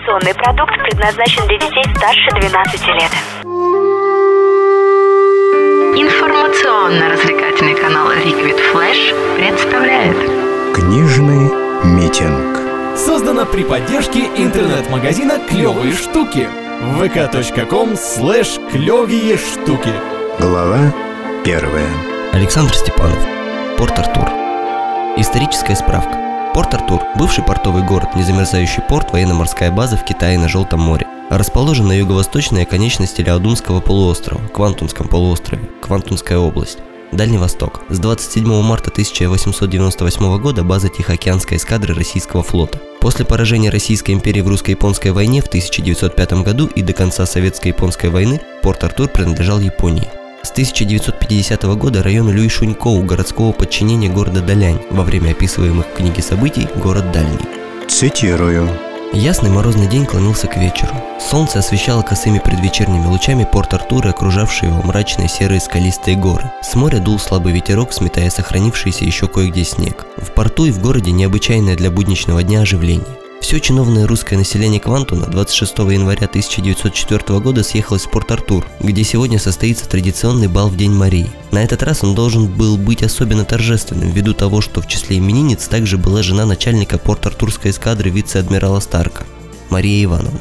Информационный продукт предназначен для детей старше 12 лет. Информационно-развлекательный канал Liquid Flash представляет Книжный митинг Создано при поддержке интернет-магазина «Клевые штуки» vk.com слэш клевые штуки Глава первая Александр Степанов. Порт-Артур. Историческая справка. Порт-Артур – бывший портовый город, незамерзающий порт, военно-морская база в Китае на Желтом море. Расположен на юго-восточной оконечности Ляодунского полуострова, Квантунском полуострове, Квантунская область. Дальний Восток. С 27 марта 1898 года база Тихоокеанской эскадры российского флота. После поражения Российской империи в русско-японской войне в 1905 году и до конца Советско-японской войны Порт-Артур принадлежал Японии. С 1950 года район Люйшунькоу городского подчинения города Далянь, во время описываемых в книге событий «Город Дальний». Цитирую Ясный морозный день клонился к вечеру. Солнце освещало косыми предвечерними лучами порт Артура окружавшие его мрачные серые скалистые горы. С моря дул слабый ветерок, сметая сохранившийся еще кое-где снег. В порту и в городе необычайное для будничного дня оживление. Все чиновное русское население Квантуна 26 января 1904 года съехалось в Порт-Артур, где сегодня состоится традиционный бал в День Марии. На этот раз он должен был быть особенно торжественным, ввиду того, что в числе именинниц также была жена начальника Порт-Артурской эскадры вице-адмирала Старка, Мария Ивановна.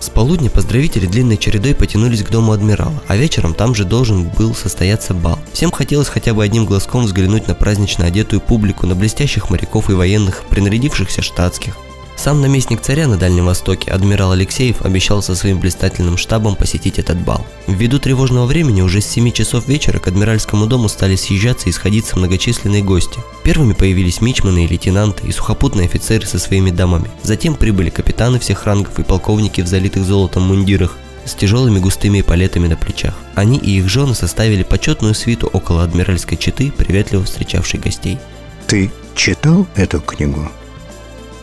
С полудня поздравители длинной чередой потянулись к дому адмирала, а вечером там же должен был состояться бал. Всем хотелось хотя бы одним глазком взглянуть на празднично одетую публику, на блестящих моряков и военных, принарядившихся штатских, сам наместник царя на Дальнем Востоке, адмирал Алексеев, обещал со своим блистательным штабом посетить этот бал. Ввиду тревожного времени уже с 7 часов вечера к адмиральскому дому стали съезжаться и сходиться многочисленные гости. Первыми появились мичманы и лейтенанты, и сухопутные офицеры со своими дамами. Затем прибыли капитаны всех рангов и полковники в залитых золотом мундирах, с тяжелыми густыми палетами на плечах. Они и их жены составили почетную свиту около адмиральской четы, приветливо встречавшей гостей. Ты читал эту книгу?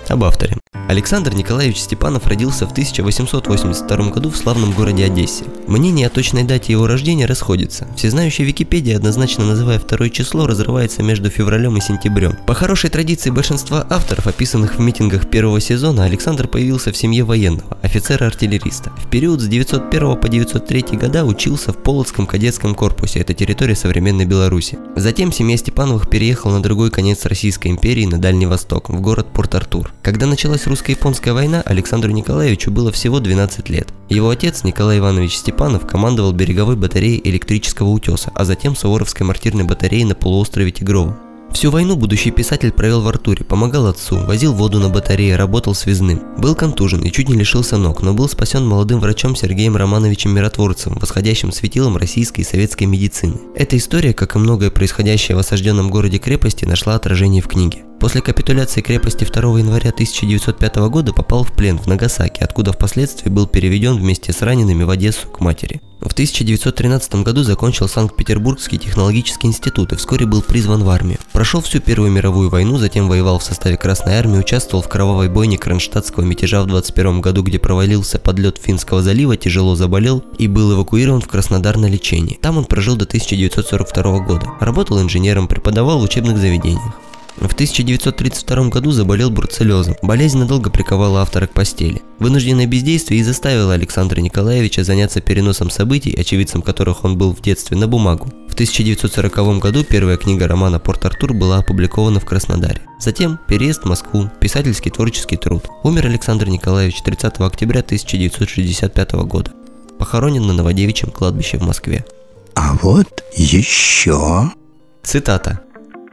Об авторе. Александр Николаевич Степанов родился в 1882 году в славном городе Одессе. Мнение о точной дате его рождения расходится. Всезнающая Википедия, однозначно называя второе число, разрывается между февралем и сентябрем. По хорошей традиции большинства авторов, описанных в митингах первого сезона, Александр появился в семье военного, офицера-артиллериста. В период с 901 по 903 года учился в Полоцком кадетском корпусе, это территория современной Беларуси. Затем семья Степановых переехала на другой конец Российской империи, на Дальний Восток, в город Порт-Артур. Когда началась русско-японская война, Александру Николаевичу было всего 12 лет. Его отец, Николай Иванович Степанов, командовал береговой батареей электрического утеса, а затем Суворовской мартирной батареей на полуострове Тигрово. Всю войну будущий писатель провел в Артуре, помогал отцу, возил воду на батарее, работал связным. Был контужен и чуть не лишился ног, но был спасен молодым врачом Сергеем Романовичем Миротворцевым, восходящим светилом российской и советской медицины. Эта история, как и многое происходящее в осажденном городе крепости, нашла отражение в книге. После капитуляции крепости 2 января 1905 года попал в плен в Нагасаки, откуда впоследствии был переведен вместе с ранеными в Одессу к матери. В 1913 году закончил Санкт-Петербургский технологический институт и вскоре был призван в армию. Прошел всю Первую мировую войну, затем воевал в составе Красной армии, участвовал в кровавой бойне Кронштадтского мятежа в 21 году, где провалился под лед Финского залива, тяжело заболел и был эвакуирован в Краснодар на лечение. Там он прожил до 1942 года. Работал инженером, преподавал в учебных заведениях. В 1932 году заболел бруцеллезом. Болезнь надолго приковала автора к постели. Вынужденное бездействие и заставило Александра Николаевича заняться переносом событий, очевидцем которых он был в детстве, на бумагу. В 1940 году первая книга романа «Порт-Артур» была опубликована в Краснодаре. Затем переезд в Москву, писательский творческий труд. Умер Александр Николаевич 30 октября 1965 года. Похоронен на Новодевичьем кладбище в Москве. А вот еще... Цитата.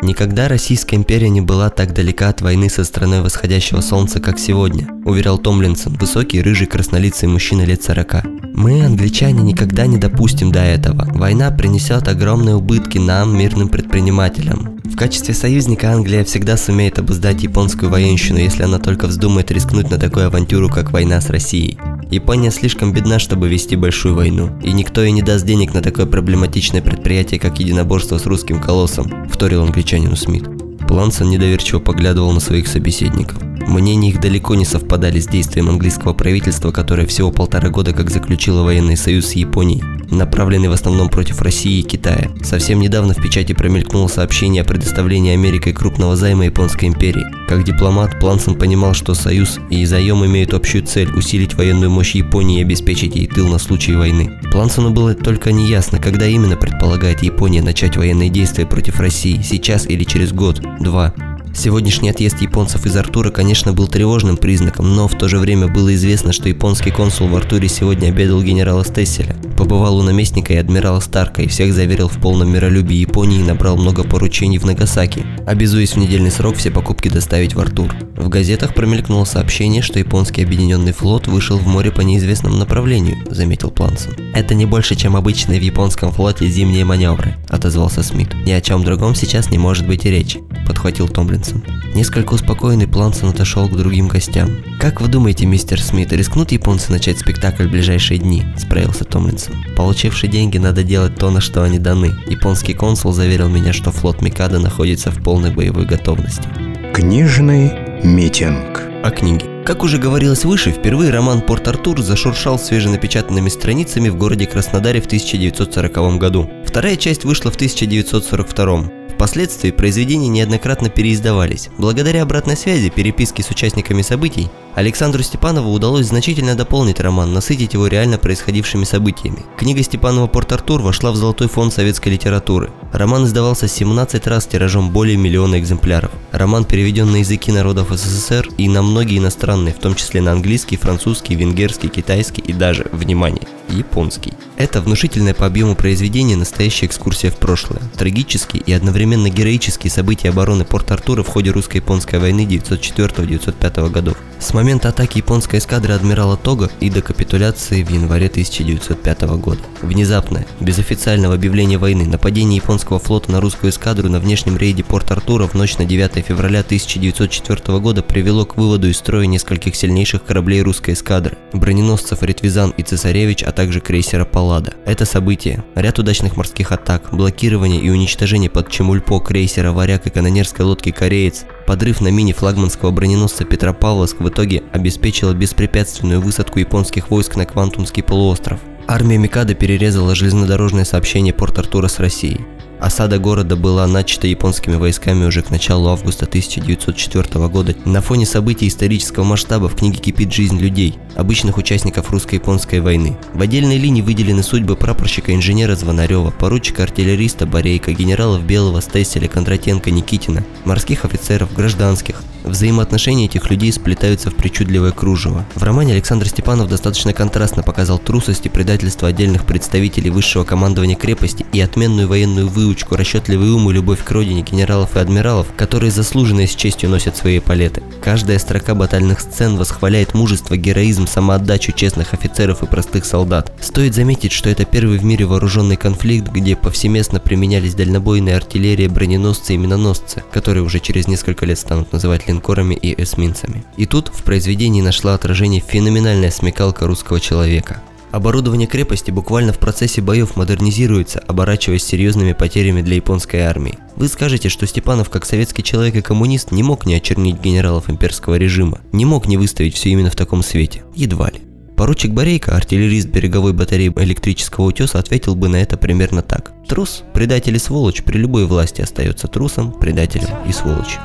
Никогда Российская империя не была так далека от войны со страной восходящего солнца, как сегодня, уверял Томлинсон, высокий, рыжий, краснолицый мужчина лет 40. Мы, англичане, никогда не допустим до этого. Война принесет огромные убытки нам, мирным предпринимателям. В качестве союзника Англия всегда сумеет обуздать японскую военщину, если она только вздумает рискнуть на такую авантюру, как война с Россией. Япония слишком бедна, чтобы вести большую войну, и никто ей не даст денег на такое проблематичное предприятие, как единоборство с русским колоссом, вторил англичанину Смит. Плансон недоверчиво поглядывал на своих собеседников. Мнения их далеко не совпадали с действием английского правительства, которое всего полтора года как заключило военный союз с Японией, направленный в основном против России и Китая. Совсем недавно в печати промелькнуло сообщение о предоставлении Америкой крупного займа Японской империи. Как дипломат, Плансон понимал, что союз и заем имеют общую цель – усилить военную мощь Японии и обеспечить ей тыл на случай войны. Плансону было только неясно, когда именно предполагает Япония начать военные действия против России – сейчас или через год, два. Сегодняшний отъезд японцев из Артура, конечно, был тревожным признаком, но в то же время было известно, что японский консул в Артуре сегодня обедал генерала Стесселя, побывал у наместника и адмирала Старка и всех заверил в полном миролюбии Японии и набрал много поручений в Нагасаки, обязуясь в недельный срок все покупки доставить в Артур. В газетах промелькнуло сообщение, что японский объединенный флот вышел в море по неизвестному направлению, заметил Плансон. Это не больше, чем обычные в японском флоте зимние маневры, отозвался Смит. Ни о чем другом сейчас не может быть и речи, подхватил Томлинсон. Несколько успокоенный Плансон отошел к другим гостям. «Как вы думаете, мистер Смит, рискнут японцы начать спектакль в ближайшие дни?» – справился Томлинсон. «Получившие деньги надо делать то, на что они даны. Японский консул заверил меня, что флот Микада находится в полной боевой готовности». Книжный митинг. О книге. Как уже говорилось выше, впервые роман «Порт-Артур» зашуршал свеженапечатанными страницами в городе Краснодаре в 1940 году. Вторая часть вышла в 1942. Впоследствии произведения неоднократно переиздавались. Благодаря обратной связи, переписке с участниками событий, Александру Степанову удалось значительно дополнить роман, насытить его реально происходившими событиями. Книга Степанова «Порт-Артур» вошла в золотой фонд советской литературы. Роман издавался 17 раз тиражом более миллиона экземпляров. Роман переведен на языки народов СССР и на многие иностранные, в том числе на английский, французский, венгерский, китайский и даже, внимание, японский. Это внушительное по объему произведение настоящая экскурсия в прошлое. Трагические и одновременно героические события обороны Порт-Артура в ходе русско-японской войны 1904-1905 годов. С момента атаки японской эскадры адмирала Тога и до капитуляции в январе 1905 года. Внезапное, без официального объявления войны, нападение японского флота на русскую эскадру на внешнем рейде Порт-Артура в ночь на 9 февраля 1904 года привело к выводу из строя нескольких сильнейших кораблей русской эскадры – броненосцев Ретвизан и Цесаревич, а также крейсера Паллада. Это событие, ряд удачных морских атак, блокирование и уничтожение под Чемульпо крейсера Варяг и канонерской лодки Кореец, подрыв на мини флагманского броненосца Петропавловск в итоге обеспечила беспрепятственную высадку японских войск на Квантунский полуостров. Армия Микада перерезала железнодорожное сообщение Порт-Артура с Россией. Осада города была начата японскими войсками уже к началу августа 1904 года. На фоне событий исторического масштаба в книге кипит жизнь людей, обычных участников русско-японской войны. В отдельной линии выделены судьбы прапорщика-инженера Звонарева, поручика-артиллериста Борейка, генералов Белого, Стесселя, Кондратенко, Никитина, морских офицеров, гражданских. Взаимоотношения этих людей сплетаются в причудливое кружево. В романе Александр Степанов достаточно контрастно показал трусость и предательство отдельных представителей высшего командования крепости и отменную военную выучку, расчетливый ум и любовь к родине генералов и адмиралов, которые заслуженно и с честью носят свои палеты. Каждая строка батальных сцен восхваляет мужество, героизм, самоотдачу честных офицеров и простых солдат. Стоит заметить, что это первый в мире вооруженный конфликт, где повсеместно применялись дальнобойная артиллерия, броненосцы и миноносцы, которые уже через несколько лет станут называть линкорами и эсминцами. И тут в произведении нашла отражение феноменальная смекалка русского человека. Оборудование крепости буквально в процессе боев модернизируется, оборачиваясь серьезными потерями для японской армии. Вы скажете, что Степанов, как советский человек и коммунист, не мог не очернить генералов имперского режима, не мог не выставить все именно в таком свете. Едва ли. Поручик Борейко, артиллерист береговой батареи электрического утеса, ответил бы на это примерно так. Трус, предатель и сволочь при любой власти остается трусом, предателем и сволочью.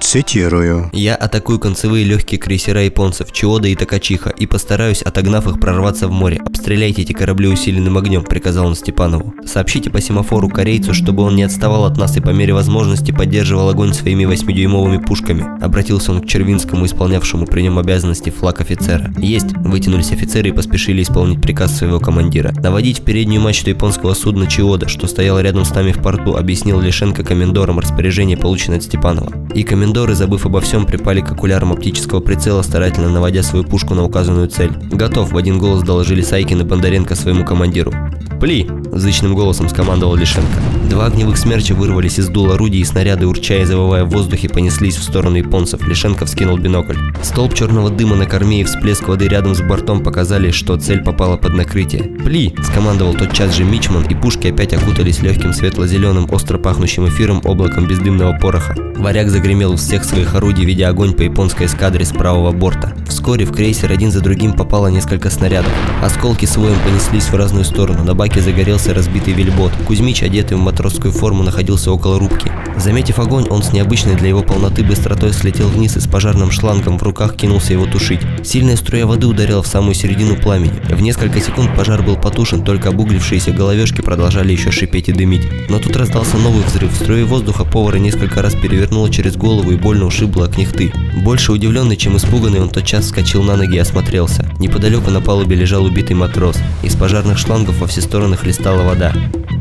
Цитирую. Я атакую концевые легкие крейсера японцев Чиода и Такачиха и постараюсь, отогнав их, прорваться в море. Обстреляйте эти корабли усиленным огнем, приказал он Степанову. Сообщите по семафору корейцу, чтобы он не отставал от нас и по мере возможности поддерживал огонь своими 8-дюймовыми пушками. Обратился он к Червинскому, исполнявшему при нем обязанности флаг офицера. Есть, вытянулись офицеры и поспешили исполнить приказ своего командира. Наводить в переднюю мачту японского судна Чиода, что стояло рядом с нами в порту, объяснил Лишенко комендорам распоряжение, полученное от Степанова. И комендоры, забыв обо всем, припали к окулярам оптического прицела, старательно наводя свою пушку на указанную цель. «Готов!» – в один голос доложили Сайкин и Бондаренко своему командиру. «Пли!» – зычным голосом скомандовал Лишенко. Два огневых смерча вырвались из дул орудий, и снаряды, урча и завывая в воздухе, понеслись в сторону японцев. Лишенко вскинул бинокль. Столб черного дыма на корме и всплеск воды рядом с бортом показали, что цель попала под накрытие. «Пли!» – скомандовал тотчас же Мичман, и пушки опять окутались легким светло-зеленым, остро пахнущим эфиром облаком бездымного пороха. Варяг загремел из всех своих орудий, ведя огонь по японской эскадре с правого борта. Вскоре в крейсер один за другим попало несколько снарядов. Осколки с воем понеслись в разную сторону. На баке загорелся разбитый вельбот. Кузьмич, одетый в матросскую форму, находился около рубки. Заметив огонь, он с необычной для его полноты быстротой слетел вниз и с пожарным шлангом в руках кинулся его тушить. Сильная струя воды ударила в самую середину пламени. В несколько секунд пожар был потушен, только обуглившиеся головешки продолжали еще шипеть и дымить. Но тут раздался новый взрыв. В струе воздуха повара несколько раз перевернуло через голову и больно ушибло кнехты. Больше удивленный, чем испуганный, он тотчас вскочил на ноги и осмотрелся. Неподалеку на палубе лежал убитый матрос. Из пожарных шлангов во все стороны хлестала вода.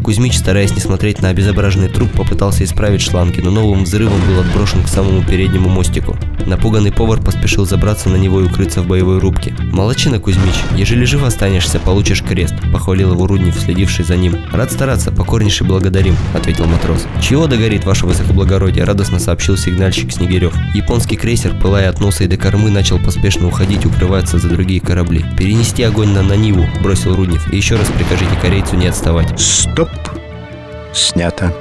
Кузьмич, стараясь не смотреть на обезображенный труп, попытался исправить шланги, но новым взрывом был отброшен к самому переднему мостику. Напуганный повар поспешил забраться на него и укрыться в боевой рубке. «Молодчина, Кузьмич, ежели жив останешься, получишь крест», – похвалил его Руднев, следивший за ним. «Рад стараться, покорнейше благодарим», – ответил матрос. «Чего догорит, ваше высокоблагородие?» – радостно сообщил сигнальщик Снегирев. Японский крейсер, пылая от носа и до кормы, начал поспешно уходить, укрываться за другие корабли. «Перенести огонь на Наниву», – бросил Руднев, – «и еще раз прикажите корейцу не отставать». Стоп! Снято.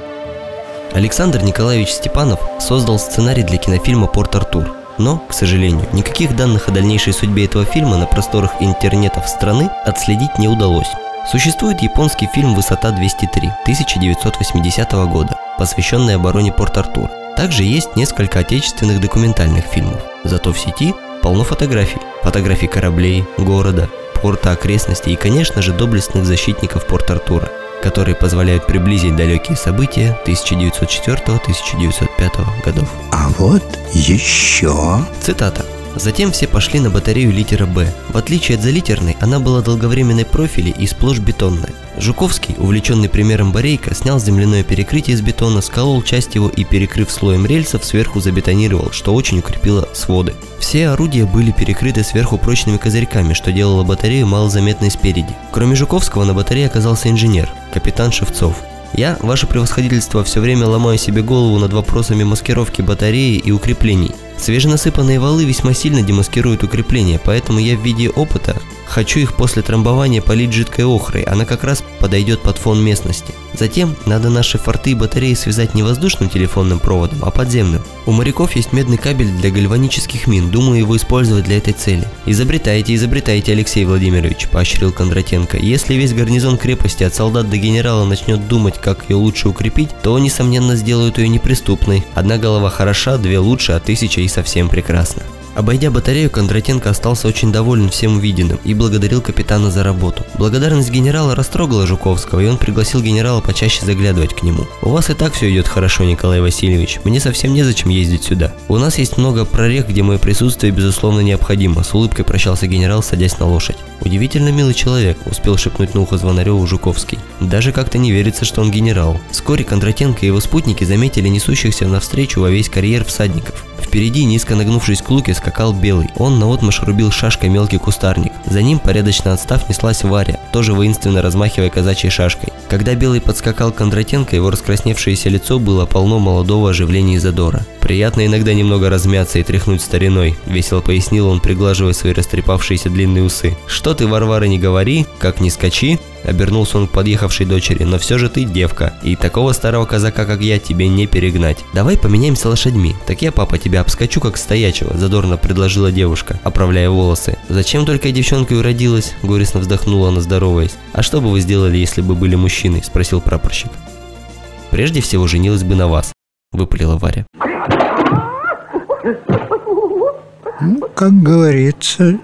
Александр Николаевич Степанов создал сценарий для кинофильма «Порт Артур». Но, к сожалению, никаких данных о дальнейшей судьбе этого фильма на просторах интернетов страны отследить не удалось. Существует японский фильм «Высота 203» 1980 года, посвященный обороне Порт-Артур. Также есть несколько отечественных документальных фильмов. Зато в сети полно фотографий. Фотографий кораблей, города, порта, окрестностей и, конечно же, доблестных защитников Порт-Артура которые позволяют приблизить далекие события 1904-1905 годов. А вот еще... Цитата. Затем все пошли на батарею литера «Б». В отличие от залитерной, она была долговременной профили и сплошь бетонная. Жуковский, увлеченный примером Борейка, снял земляное перекрытие из бетона, сколол часть его и, перекрыв слоем рельсов, сверху забетонировал, что очень укрепило своды. Все орудия были перекрыты сверху прочными козырьками, что делало батарею малозаметной спереди. Кроме Жуковского на батарее оказался инженер, капитан Шевцов. Я, ваше превосходительство, все время ломаю себе голову над вопросами маскировки батареи и укреплений. Свеженасыпанные валы весьма сильно демаскируют укрепления, поэтому я в виде опыта хочу их после трамбования полить жидкой охрой, она как раз подойдет под фон местности. Затем надо наши форты и батареи связать не воздушным телефонным проводом, а подземным. У моряков есть медный кабель для гальванических мин, думаю его использовать для этой цели. Изобретайте, изобретайте, Алексей Владимирович, поощрил Кондратенко. Если весь гарнизон крепости от солдат до генерала начнет думать, как ее лучше укрепить, то, несомненно, сделают ее неприступной. Одна голова хороша, две лучше, а тысяча и совсем прекрасно. Обойдя батарею, Кондратенко остался очень доволен всем увиденным и благодарил капитана за работу. Благодарность генерала растрогала Жуковского, и он пригласил генерала почаще заглядывать к нему. «У вас и так все идет хорошо, Николай Васильевич. Мне совсем незачем ездить сюда. У нас есть много прорех, где мое присутствие безусловно необходимо», – с улыбкой прощался генерал, садясь на лошадь. «Удивительно милый человек», – успел шепнуть на ухо Звонареву Жуковский. Даже как-то не верится, что он генерал. Вскоре Кондратенко и его спутники заметили несущихся навстречу во весь карьер всадников. Впереди, низко нагнувшись к луке, скакал Белый. Он наотмашь рубил шашкой мелкий кустарник. За ним, порядочно отстав, неслась Варя, тоже воинственно размахивая казачьей шашкой. Когда Белый подскакал к Кондратенко, его раскрасневшееся лицо было полно молодого оживления и задора. «Приятно иногда немного размяться и тряхнуть стариной», – весело пояснил он, приглаживая свои растрепавшиеся длинные усы. «Что ты, Варвара, не говори, как не скачи, Обернулся он к подъехавшей дочери, но все же ты девка, и такого старого казака, как я, тебе не перегнать. Давай поменяемся лошадьми, так я, папа, тебя обскочу как стоячего, задорно предложила девушка, оправляя волосы. Зачем только я девчонкой уродилась? Горестно вздохнула она, здороваясь. А что бы вы сделали, если бы были мужчиной? Спросил прапорщик. Прежде всего женилась бы на вас, выпалила Варя. Как говорится,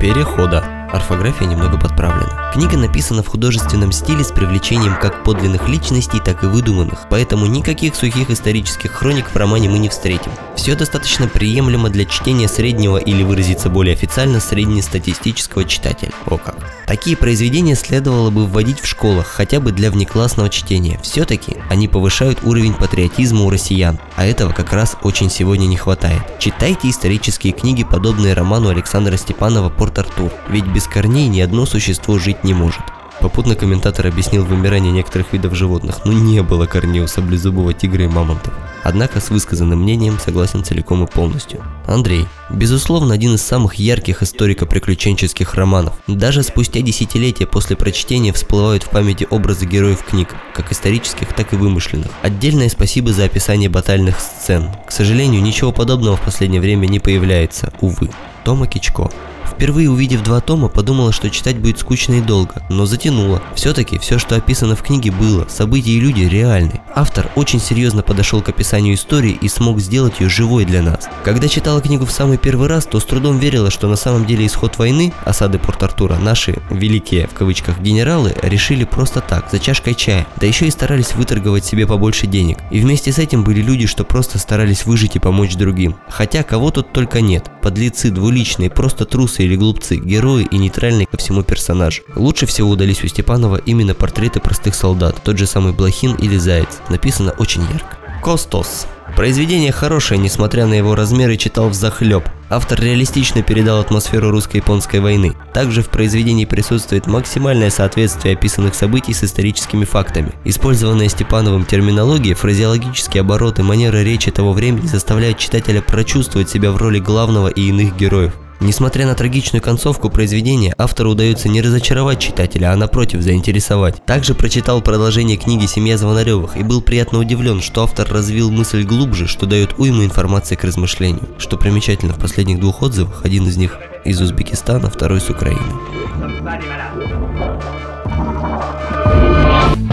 Перехода. Орфография немного подправлена. Книга написана в художественном стиле с привлечением как подлинных личностей, так и выдуманных, поэтому никаких сухих исторических хроник в романе мы не встретим. Все достаточно приемлемо для чтения среднего или выразиться более официально среднестатистического читателя. О как. Такие произведения следовало бы вводить в школах, хотя бы для внеклассного чтения. Все-таки они повышают уровень патриотизма у россиян, а этого как раз очень сегодня не хватает. Читайте исторические книги, подобные роману Александра Степанова «Порт-Артур», ведь без корней ни одно существо жить не может. Попутно комментатор объяснил вымирание некоторых видов животных, но не было корней у саблезубого тигра и мамонтов. Однако с высказанным мнением согласен целиком и полностью. Андрей. Безусловно, один из самых ярких историко-приключенческих романов. Даже спустя десятилетия после прочтения всплывают в памяти образы героев книг, как исторических, так и вымышленных. Отдельное спасибо за описание батальных сцен. К сожалению, ничего подобного в последнее время не появляется, увы. Тома Кичко. Впервые увидев два тома, подумала, что читать будет скучно и долго, но затянуло. Все-таки все, что описано в книге, было, события и люди реальны. Автор очень серьезно подошел к описанию истории и смог сделать ее живой для нас. Когда читала книгу в самый первый раз, то с трудом верила, что на самом деле исход войны, осады Порт-Артура, наши «великие» в кавычках генералы решили просто так, за чашкой чая, да еще и старались выторговать себе побольше денег. И вместе с этим были люди, что просто старались выжить и помочь другим. Хотя кого тут только нет. Подлецы, двуличные, просто трусы или глупцы, герои и нейтральные ко всему персонаж. Лучше всего удались у Степанова именно портреты простых солдат, тот же самый Блохин или Заяц. Написано очень ярко. Костос. Произведение хорошее, несмотря на его размеры, читал в захлеб. Автор реалистично передал атмосферу русско-японской войны. Также в произведении присутствует максимальное соответствие описанных событий с историческими фактами. Использованная Степановым терминология, фразеологические обороты, манера речи того времени заставляют читателя прочувствовать себя в роли главного и иных героев. Несмотря на трагичную концовку произведения, автору удается не разочаровать читателя, а напротив заинтересовать. Также прочитал продолжение книги «Семья Звонаревых» и был приятно удивлен, что автор развил мысль глубже, что дает уйму информации к размышлению. Что примечательно, в последних двух отзывах, один из них из Узбекистана, второй с Украины.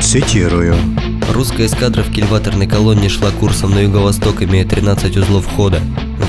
Цитирую. Русская эскадра в кильваторной колонне шла курсом на юго-восток, имея 13 узлов хода.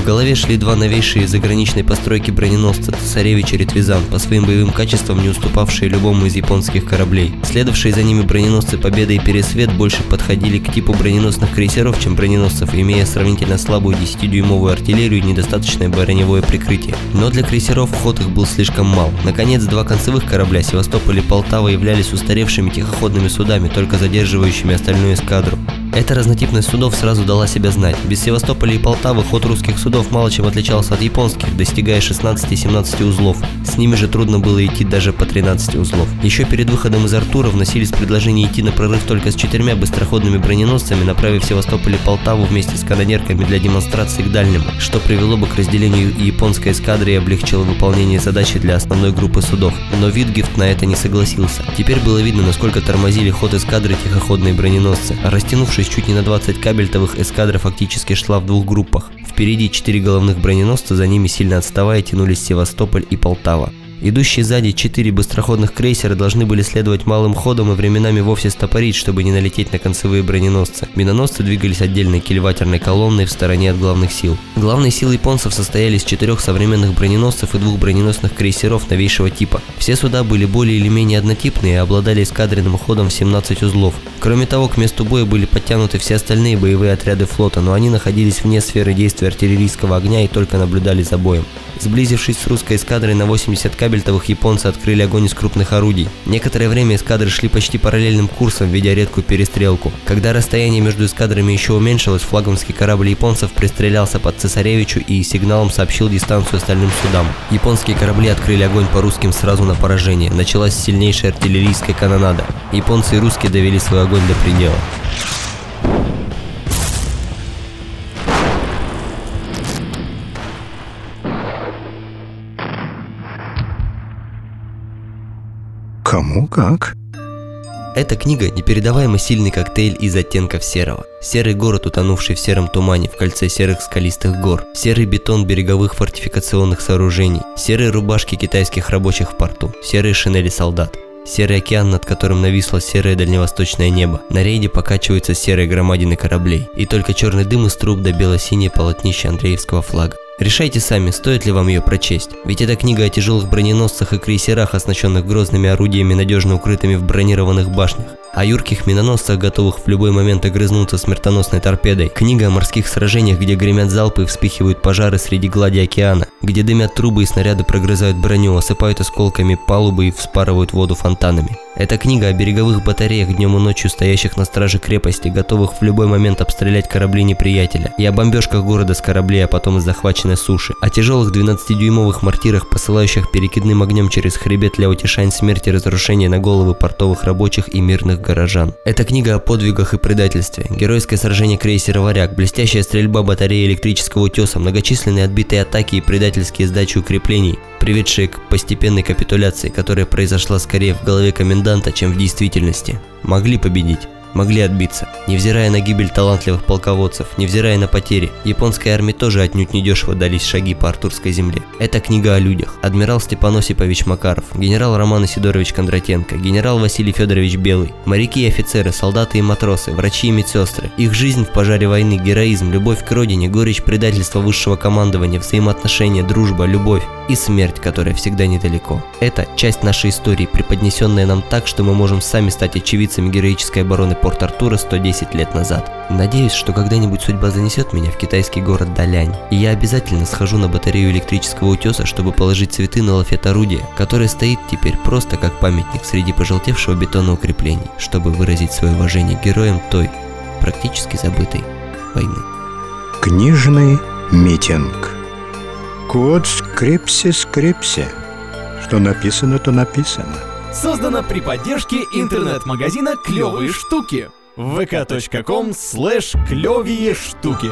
В голове шли два новейшие заграничной постройки броненосца «Цесаревич» и «Ретвизан», по своим боевым качествам не уступавшие любому из японских кораблей. Следовавшие за ними броненосцы «Победа» и «Пересвет» больше подходили к типу броненосных крейсеров, чем броненосцев, имея сравнительно слабую 10-дюймовую артиллерию и недостаточное броневое прикрытие. Но для крейсеров ход их был слишком мал. Наконец, два концевых корабля «Севастополь» и «Полтава» являлись устаревшими тихоходными судами, только задерживающими остальную эскадру. Эта разнотипность судов сразу дала себя знать. Без Севастополя и Полтавы ход русских судов мало чем отличался от японских, достигая 16-17 узлов. С ними же трудно было идти даже по 13 узлов. Еще перед выходом из Артура вносились предложения идти на прорыв только с четырьмя быстроходными броненосцами, направив Севастополь и Полтаву вместе с канонерками для демонстрации к дальнему, что привело бы к разделению японской эскадры и облегчило выполнение задачи для основной группы судов. Но Витгефт на это не согласился. Теперь было видно, насколько тормозили ход эскадры тихоходные броненосцы. Растянувшись чуть не на 20 кабельтовых, эскадра фактически шла в двух группах. Впереди четыре головных броненосца, за ними сильно отставая тянулись Севастополь и Полтава. Идущие сзади четыре быстроходных крейсера должны были следовать малым ходом и временами вовсе стопорить, чтобы не налететь на концевые броненосцы. Миноносцы двигались отдельной кильватерной колонной в стороне от главных сил. Главные силы японцев состояли из четырех современных броненосцев и двух броненосных крейсеров новейшего типа. Все суда были более или менее однотипные и обладали эскадренным ходом в 17 узлов. Кроме того, к месту боя были подтянуты все остальные боевые отряды флота, но они находились вне сферы действия артиллерийского огня и только наблюдали за боем. Сблизившись с русской эскадрой на 80 кабельтовых, японцы открыли огонь из крупных орудий. Некоторое время эскадры шли почти параллельным курсом, ведя редкую перестрелку. Когда расстояние между эскадрами еще уменьшилось, флагманский корабль японцев пристрелялся под Цесаревичу и сигналом сообщил дистанцию остальным судам. Японские корабли открыли огонь по русским сразу на поражение. Началась сильнейшая артиллерийская канонада. Японцы и русские довели свой огонь до предела. Кому как? Эта книга – непередаваемо сильный коктейль из оттенков серого. Серый город, утонувший в сером тумане в кольце серых скалистых гор. Серый бетон береговых фортификационных сооружений. Серые рубашки китайских рабочих в порту. Серые шинели солдат. Серый океан, над которым нависло серое дальневосточное небо. На рейде покачиваются серые громадины кораблей. И только черный дым из труб до бело-синее полотнище Андреевского флага. Решайте сами, стоит ли вам ее прочесть. Ведь эта книга о тяжелых броненосцах и крейсерах, оснащенных грозными орудиями, надежно укрытыми в бронированных башнях. О юрких миноносцах, готовых в любой момент огрызнуться смертоносной торпедой. Книга о морских сражениях, где гремят залпы и вспыхивают пожары среди глади океана. Где дымят трубы и снаряды прогрызают броню, осыпают осколками палубы и вспарывают воду фонтанами. Это книга о береговых батареях днем и ночью стоящих на страже крепости, готовых в любой момент обстрелять корабли неприятеля, и о бомбежках города с кораблей, а потом из захваченной суши, о тяжелых 12-дюймовых мортирах, посылающих перекидным огнем через хребет Ляотишань смерти и разрушения на головы портовых рабочих и мирных горожан. Это книга о подвигах и предательстве, геройское сражение крейсера «Варяг», блестящая стрельба батареи электрического утеса, многочисленные отбитые атаки и предательские сдачи укреплений, приведшие к постепенной капитуляции, которая произошла скорее в голове коменданта, чем в действительности. Могли победить могли отбиться. Невзирая на гибель талантливых полководцев, невзирая на потери, японской армии тоже отнюдь недешево дались шаги по Артурской земле. Это книга о людях. Адмирал Степан Осипович Макаров, генерал Роман Исидорович Кондратенко, генерал Василий Федорович Белый, моряки и офицеры, солдаты и матросы, врачи и медсестры. Их жизнь в пожаре войны, героизм, любовь к родине, горечь предательства высшего командования, взаимоотношения, дружба, любовь и смерть, которая всегда недалеко. Это часть нашей истории, преподнесенная нам так, что мы можем сами стать очевидцами героической обороны Порт-Артура 110 лет назад. Надеюсь, что когда-нибудь судьба занесет меня в китайский город Далянь, и я обязательно схожу на батарею электрического утеса, чтобы положить цветы на лафет орудия, которое стоит теперь просто как памятник среди пожелтевшего бетона укреплений, чтобы выразить свое уважение героям той, практически забытой, войны. Книжный митинг. Quod scripsi, scripsi. Что написано, то написано. Создано при поддержке интернет-магазина «Клевые штуки» vk.com слэш клевые штуки.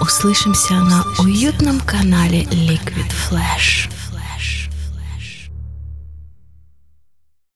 Услышимся на уютном канале Liquid Flash.